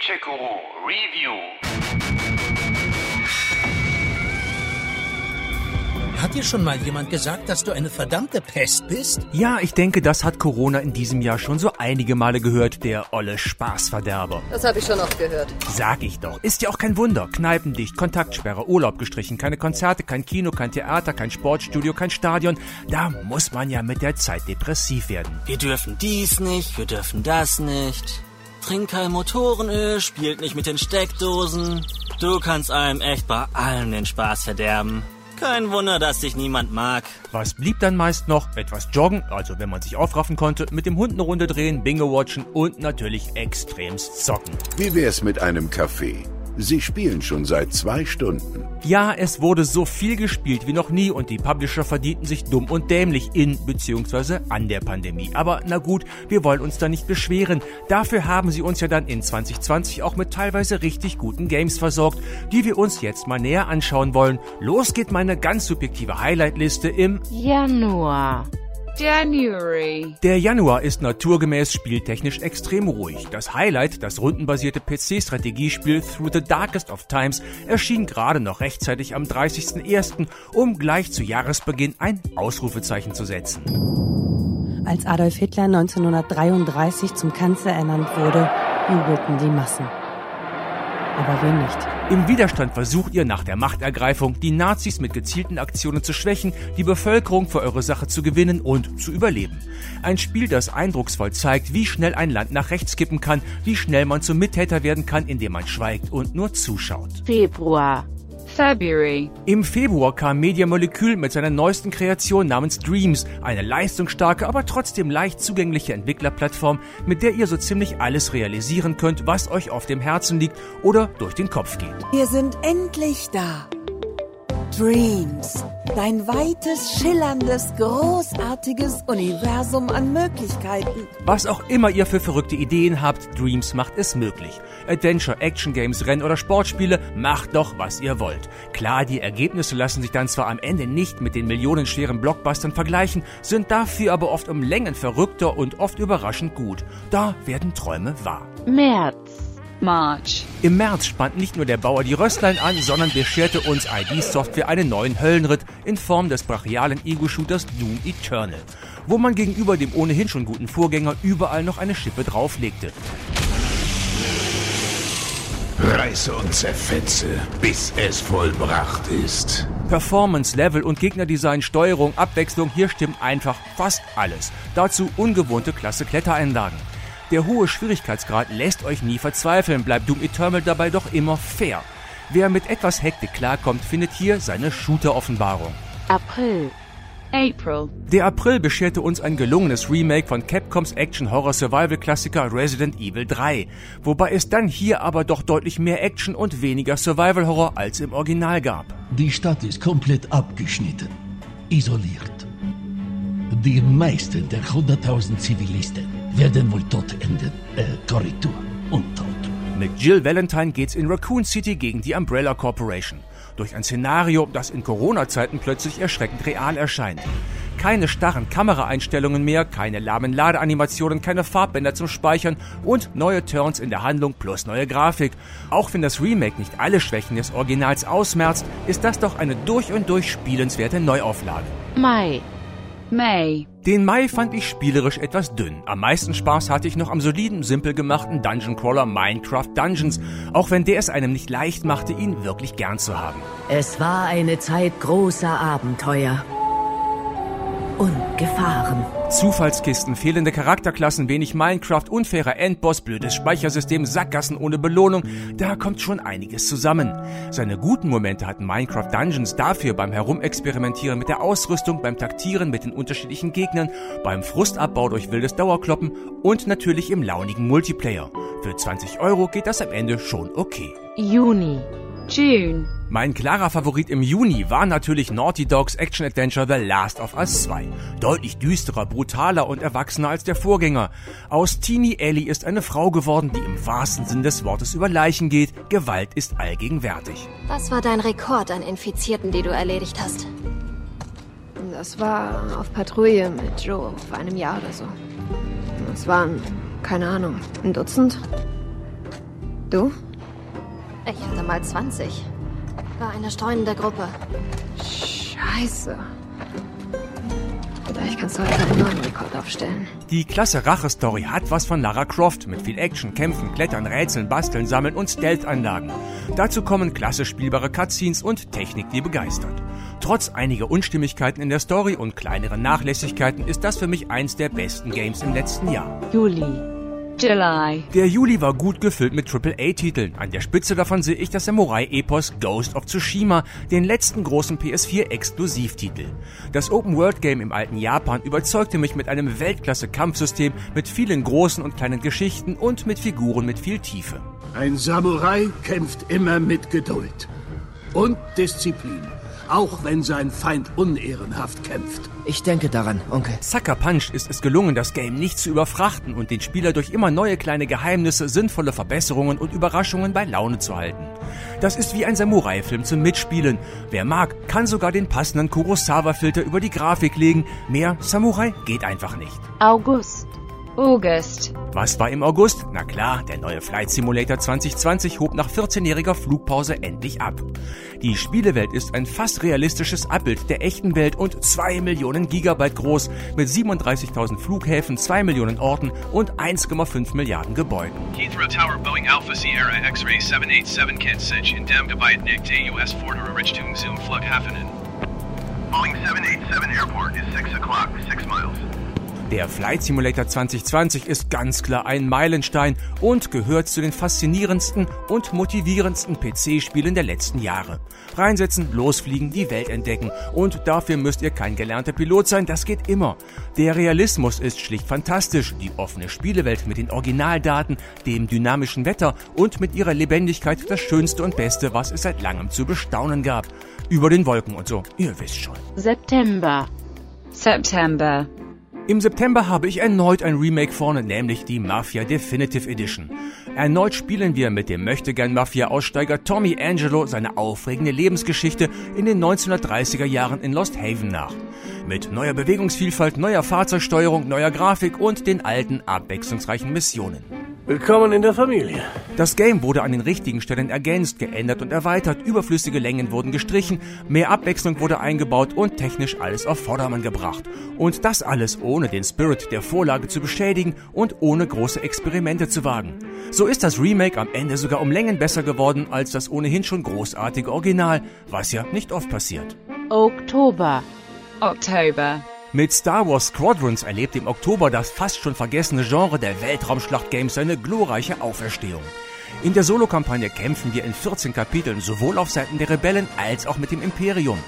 Gencheck-Guru Review. Hat dir schon mal jemand gesagt, dass du eine verdammte Pest bist? Ja, ich denke, das hat Corona in diesem Jahr schon so einige Male gehört, der olle Spaßverderber. Das habe ich schon oft gehört. Sag ich doch. Ist ja auch kein Wunder. Kneipendicht, Kontaktsperre, Urlaub gestrichen, keine Konzerte, kein Kino, kein Theater, kein Sportstudio, kein Stadion. Da muss man ja mit der Zeit depressiv werden. Wir dürfen dies nicht, wir dürfen das nicht. Trink kein Motorenöl, spielt nicht mit den Steckdosen. Du kannst einem echt bei allem den Spaß verderben. Kein Wunder, dass dich niemand mag. Was blieb dann meist noch? Etwas joggen, also wenn man sich aufraffen konnte, mit dem Hund eine Runde drehen, Bingo watchen und natürlich extremst zocken. Wie wär's mit einem Kaffee? Sie spielen schon seit zwei Stunden. Ja, es wurde so viel gespielt wie noch nie und die Publisher verdienten sich dumm und dämlich in bzw. an der Pandemie. Aber na gut, wir wollen uns da nicht beschweren. Dafür haben sie uns ja dann in 2020 auch mit teilweise richtig guten Games versorgt, die wir uns jetzt mal näher anschauen wollen. Los geht meine ganz subjektive Highlight-Liste im Januar. January. Der Januar ist naturgemäß spieltechnisch extrem ruhig. Das Highlight, das rundenbasierte PC-Strategiespiel Through the Darkest of Times, erschien gerade noch rechtzeitig am 30.01., um gleich zu Jahresbeginn ein Ausrufezeichen zu setzen. Als Adolf Hitler 1933 zum Kanzler ernannt wurde, jubelten die Massen. Aber wir nicht. Im Widerstand versucht ihr nach der Machtergreifung, die Nazis mit gezielten Aktionen zu schwächen, die Bevölkerung für eure Sache zu gewinnen und zu überleben. Ein Spiel, das eindrucksvoll zeigt, wie schnell ein Land nach rechts kippen kann, wie schnell man zum Mittäter werden kann, indem man schweigt und nur zuschaut. Februar. February. Im Februar kam Media Molecule mit seiner neuesten Kreation namens Dreams, eine leistungsstarke, aber trotzdem leicht zugängliche Entwicklerplattform, mit der ihr so ziemlich alles realisieren könnt, was euch auf dem Herzen liegt oder durch den Kopf geht. Wir sind endlich da. Dreams. Dein weites, schillerndes, großartiges Universum an Möglichkeiten. Was auch immer ihr für verrückte Ideen habt, Dreams macht es möglich. Adventure, Action Games, Renn- oder Sportspiele, macht doch, was ihr wollt. Klar, die Ergebnisse lassen sich dann zwar am Ende nicht mit den millionenschweren Blockbustern vergleichen, sind dafür aber oft um Längen verrückter und oft überraschend gut. Da werden Träume wahr. März. March. Im März spannt nicht nur der Bauer die Röstlein an, sondern bescherte uns ID Software einen neuen Höllenritt in Form des brachialen Ego-Shooters Doom Eternal, wo man gegenüber dem ohnehin schon guten Vorgänger überall noch eine Schippe drauflegte. Reiße und zerfetze, bis es vollbracht ist. Performance, Level und Gegnerdesign, Steuerung, Abwechslung, hier stimmt einfach fast alles. Dazu ungewohnte klasse Klettereinlagen. Der hohe Schwierigkeitsgrad lässt euch nie verzweifeln, bleibt Doom Eternal dabei doch immer fair. Wer mit etwas Hektik klarkommt, findet hier seine Shooter-Offenbarung. April. April. Der April bescherte uns ein gelungenes Remake von Capcoms Action-Horror-Survival-Klassiker Resident Evil 3, wobei es dann hier aber doch deutlich mehr Action und weniger Survival-Horror als im Original gab. Die Stadt ist komplett abgeschnitten, isoliert. Die meisten der 100.000 Zivilisten werden wohl tot enden. Äh, Korrektur, untot. Mit Jill Valentine geht's in Raccoon City gegen die Umbrella Corporation. Durch ein Szenario, das in Corona-Zeiten plötzlich erschreckend real erscheint. Keine starren Kameraeinstellungen mehr, keine lahmen Ladeanimationen, keine Farbbänder zum Speichern und neue Turns in der Handlung plus neue Grafik. Auch wenn das Remake nicht alle Schwächen des Originals ausmerzt, ist das doch eine durch und durch spielenswerte Neuauflage. Mai. May. Den Mai fand ich spielerisch etwas dünn. Am meisten Spaß hatte ich noch am soliden, simpel gemachten Dungeon Crawler Minecraft Dungeons, auch wenn der es einem nicht leicht machte, ihn wirklich gern zu haben. Es war eine Zeit großer Abenteuer und Gefahren. Zufallskisten, fehlende Charakterklassen, wenig Minecraft, unfairer Endboss, blödes Speichersystem, Sackgassen ohne Belohnung, da kommt schon einiges zusammen. Seine guten Momente hatten Minecraft Dungeons dafür beim Herumexperimentieren mit der Ausrüstung, beim Taktieren mit den unterschiedlichen Gegnern, beim Frustabbau durch wildes Dauerkloppen und natürlich im launigen Multiplayer. Für 20 Euro geht das am Ende schon okay. Juni. June. Mein klarer Favorit im Juni war natürlich Naughty Dogs Action Adventure The Last of Us 2. Deutlich düsterer, brutaler und erwachsener als der Vorgänger. Aus Teenie Ellie ist eine Frau geworden, die im wahrsten Sinn des Wortes über Leichen geht. Gewalt ist allgegenwärtig. Was war dein Rekord an Infizierten, die du erledigt hast? Das war auf Patrouille mit Joe vor einem Jahr oder so. Es waren, keine Ahnung, ein Dutzend. Du? Ich hatte mal 20. War eine streunende Gruppe. Scheiße. Vielleicht kannst du heute einen neuen Rekord aufstellen. Die klasse Rache-Story hat was von Lara Croft mit viel Action, Kämpfen, Klettern, Rätseln, Basteln, Sammeln und Stealth-Anlagen. Dazu kommen klasse spielbare Cutscenes und Technik, die begeistert. Trotz einiger Unstimmigkeiten in der Story und kleineren Nachlässigkeiten ist das für mich eins der besten Games im letzten Jahr. Juli. July. Der Juli war gut gefüllt mit AAA-Titeln. An der Spitze davon sehe ich das Samurai-Epos Ghost of Tsushima, den letzten großen PS4-Exklusivtitel. Das Open-World-Game im alten Japan überzeugte mich mit einem Weltklasse-Kampfsystem mit vielen großen und kleinen Geschichten und mit Figuren mit viel Tiefe. Ein Samurai kämpft immer mit Geduld und Disziplin, auch wenn sein Feind unehrenhaft kämpft. Ich denke daran, Onkel. Sucker Punch ist es gelungen, das Game nicht zu überfrachten und den Spieler durch immer neue kleine Geheimnisse, sinnvolle Verbesserungen und Überraschungen bei Laune zu halten. Das ist wie ein Samurai-Film zum Mitspielen. Wer mag, kann sogar den passenden Kurosawa-Filter über die Grafik legen. Mehr Samurai geht einfach nicht. August. August. Was war im August? Na klar, der neue Flight Simulator 2020 hob nach 14-jähriger Flugpause endlich ab. Die Spielewelt ist ein fast realistisches Abbild der echten Welt und 2 Millionen Gigabyte groß mit 37.000 Flughäfen, 2 Millionen Orten und 1,5 Milliarden Gebäuden. Heathrow Tower Boeing Alpha Sierra X-Ray 787 Kensich in Dem Gebiet Nick der US Fordere Richtung Zoom Flughafenen. Boeing 787 Airport is 6 o'clock, 6 miles. Der Flight Simulator 2020 ist ganz klar ein Meilenstein und gehört zu den faszinierendsten und motivierendsten PC-Spielen der letzten Jahre. Reinsetzen, losfliegen, die Welt entdecken und dafür müsst ihr kein gelernter Pilot sein, das geht immer. Der Realismus ist schlicht fantastisch, die offene Spielewelt mit den Originaldaten, dem dynamischen Wetter und mit ihrer Lebendigkeit das Schönste und Beste, was es seit langem zu bestaunen gab. Über den Wolken und so, ihr wisst schon. September. September. Im September habe ich erneut ein Remake vorne, nämlich die Mafia Definitive Edition. Erneut spielen wir mit dem Möchtegern-Mafia-Aussteiger Tommy Angelo seine aufregende Lebensgeschichte in den 1930er Jahren in Lost Haven nach. Mit neuer Bewegungsvielfalt, neuer Fahrzeugsteuerung, neuer Grafik und den alten, abwechslungsreichen Missionen. Willkommen in der Familie. Das Game wurde an den richtigen Stellen ergänzt, geändert und erweitert, überflüssige Längen wurden gestrichen, mehr Abwechslung wurde eingebaut und technisch alles auf Vordermann gebracht. Und das alles ohne den Spirit der Vorlage zu beschädigen und ohne große Experimente zu wagen. So ist das Remake am Ende sogar um Längen besser geworden als das ohnehin schon großartige Original, was ja nicht oft passiert. Oktober. Oktober. Mit Star Wars Squadrons erlebt im Oktober das fast schon vergessene Genre der Weltraumschlacht-Games seine glorreiche Auferstehung. In der Solo-Kampagne kämpfen wir in 14 Kapiteln sowohl auf Seiten der Rebellen als auch mit dem Imperium.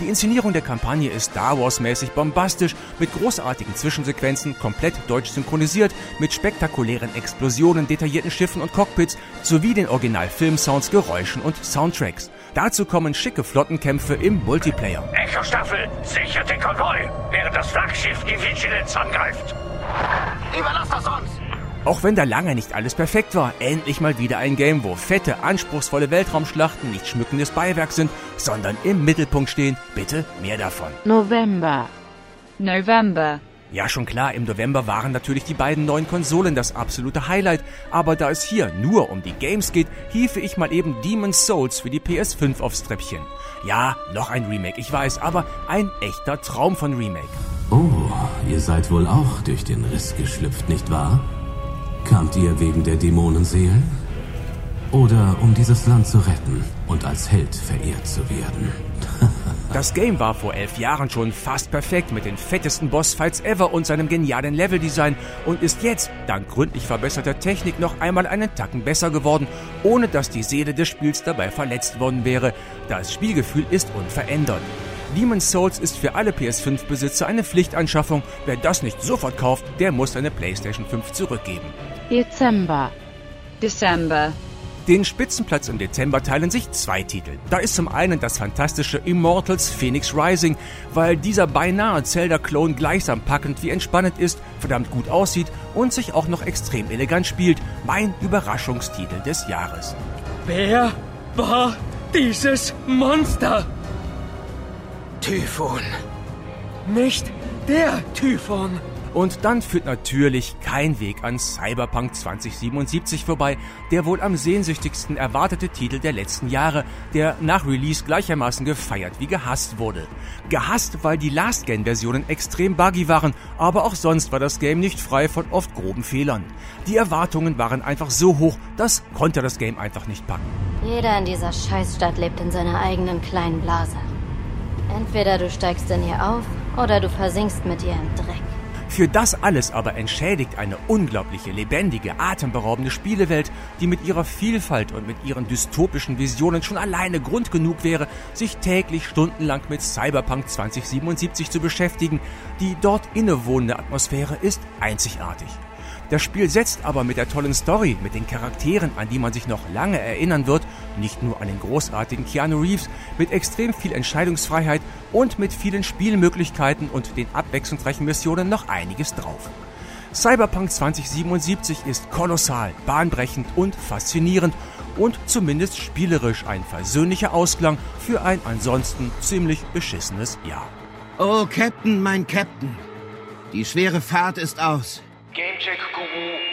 Die Inszenierung der Kampagne ist Star Wars-mäßig bombastisch, mit großartigen Zwischensequenzen, komplett deutsch synchronisiert, mit spektakulären Explosionen, detaillierten Schiffen und Cockpits sowie den Original-Filmsounds, Geräuschen und Soundtracks. Dazu kommen schicke Flottenkämpfe im Multiplayer. Echo-Staffel, sichert den Konvoi, während das Flaggschiff die Vigilance angreift. Überlass das uns! Auch wenn da lange nicht alles perfekt war, endlich mal wieder ein Game, wo fette, anspruchsvolle Weltraumschlachten nicht schmückendes Beiwerk sind, sondern im Mittelpunkt stehen. Bitte mehr davon. November. November. Ja, schon klar, im November waren natürlich die beiden neuen Konsolen das absolute Highlight, aber da es hier nur um die Games geht, hiefe ich mal eben Demon's Souls für die PS5 aufs Treppchen. Ja, noch ein Remake, ich weiß, aber ein echter Traum von Remake. Oh, ihr seid wohl auch durch den Riss geschlüpft, nicht wahr? Kamt ihr wegen der Dämonenseelen? Oder um dieses Land zu retten und als Held verehrt zu werden? Das Game war vor elf Jahren schon fast perfekt mit den fettesten Bossfights ever und seinem genialen Leveldesign und ist jetzt, dank gründlich verbesserter Technik, noch einmal einen Tacken besser geworden, ohne dass die Seele des Spiels dabei verletzt worden wäre. Das Spielgefühl ist unverändert. Demon's Souls ist für alle PS5-Besitzer eine Pflichtanschaffung. Wer das nicht sofort kauft, der muss seine PlayStation 5 zurückgeben. Dezember. December. Den Spitzenplatz im Dezember teilen sich zwei Titel. Da ist zum einen das fantastische Immortals Phoenix Rising, weil dieser beinahe Zelda-Klon gleichsam packend wie entspannend ist, verdammt gut aussieht und sich auch noch extrem elegant spielt. Mein Überraschungstitel des Jahres. Wer war dieses Monster? Typhon. Nicht der Typhon. Und dann führt natürlich kein Weg an Cyberpunk 2077 vorbei, der wohl am sehnsüchtigsten erwartete Titel der letzten Jahre, der nach Release gleichermaßen gefeiert wie gehasst wurde. Gehasst, weil die Last-Gen-Versionen extrem buggy waren, aber auch sonst war das Game nicht frei von oft groben Fehlern. Die Erwartungen waren einfach so hoch, das konnte das Game einfach nicht packen. Jeder in dieser Scheißstadt lebt in seiner eigenen kleinen Blase. Entweder du steigst in ihr auf oder du versinkst mit ihr im Dreck. Für das alles aber entschädigt eine unglaubliche, lebendige, atemberaubende Spielewelt, die mit ihrer Vielfalt und mit ihren dystopischen Visionen schon alleine Grund genug wäre, sich täglich stundenlang mit Cyberpunk 2077 zu beschäftigen. Die dort innewohnende Atmosphäre ist einzigartig. Das Spiel setzt aber mit der tollen Story, mit den Charakteren, an die man sich noch lange erinnern wird, nicht nur an den großartigen Keanu Reeves, mit extrem viel Entscheidungsfreiheit und mit vielen Spielmöglichkeiten und den abwechslungsreichen Missionen noch einiges drauf. Cyberpunk 2077 ist kolossal, bahnbrechend und faszinierend und zumindest spielerisch ein versöhnlicher Ausklang für ein ansonsten ziemlich beschissenes Jahr. Oh, Captain, mein Captain. Die schwere Fahrt ist aus. check Google.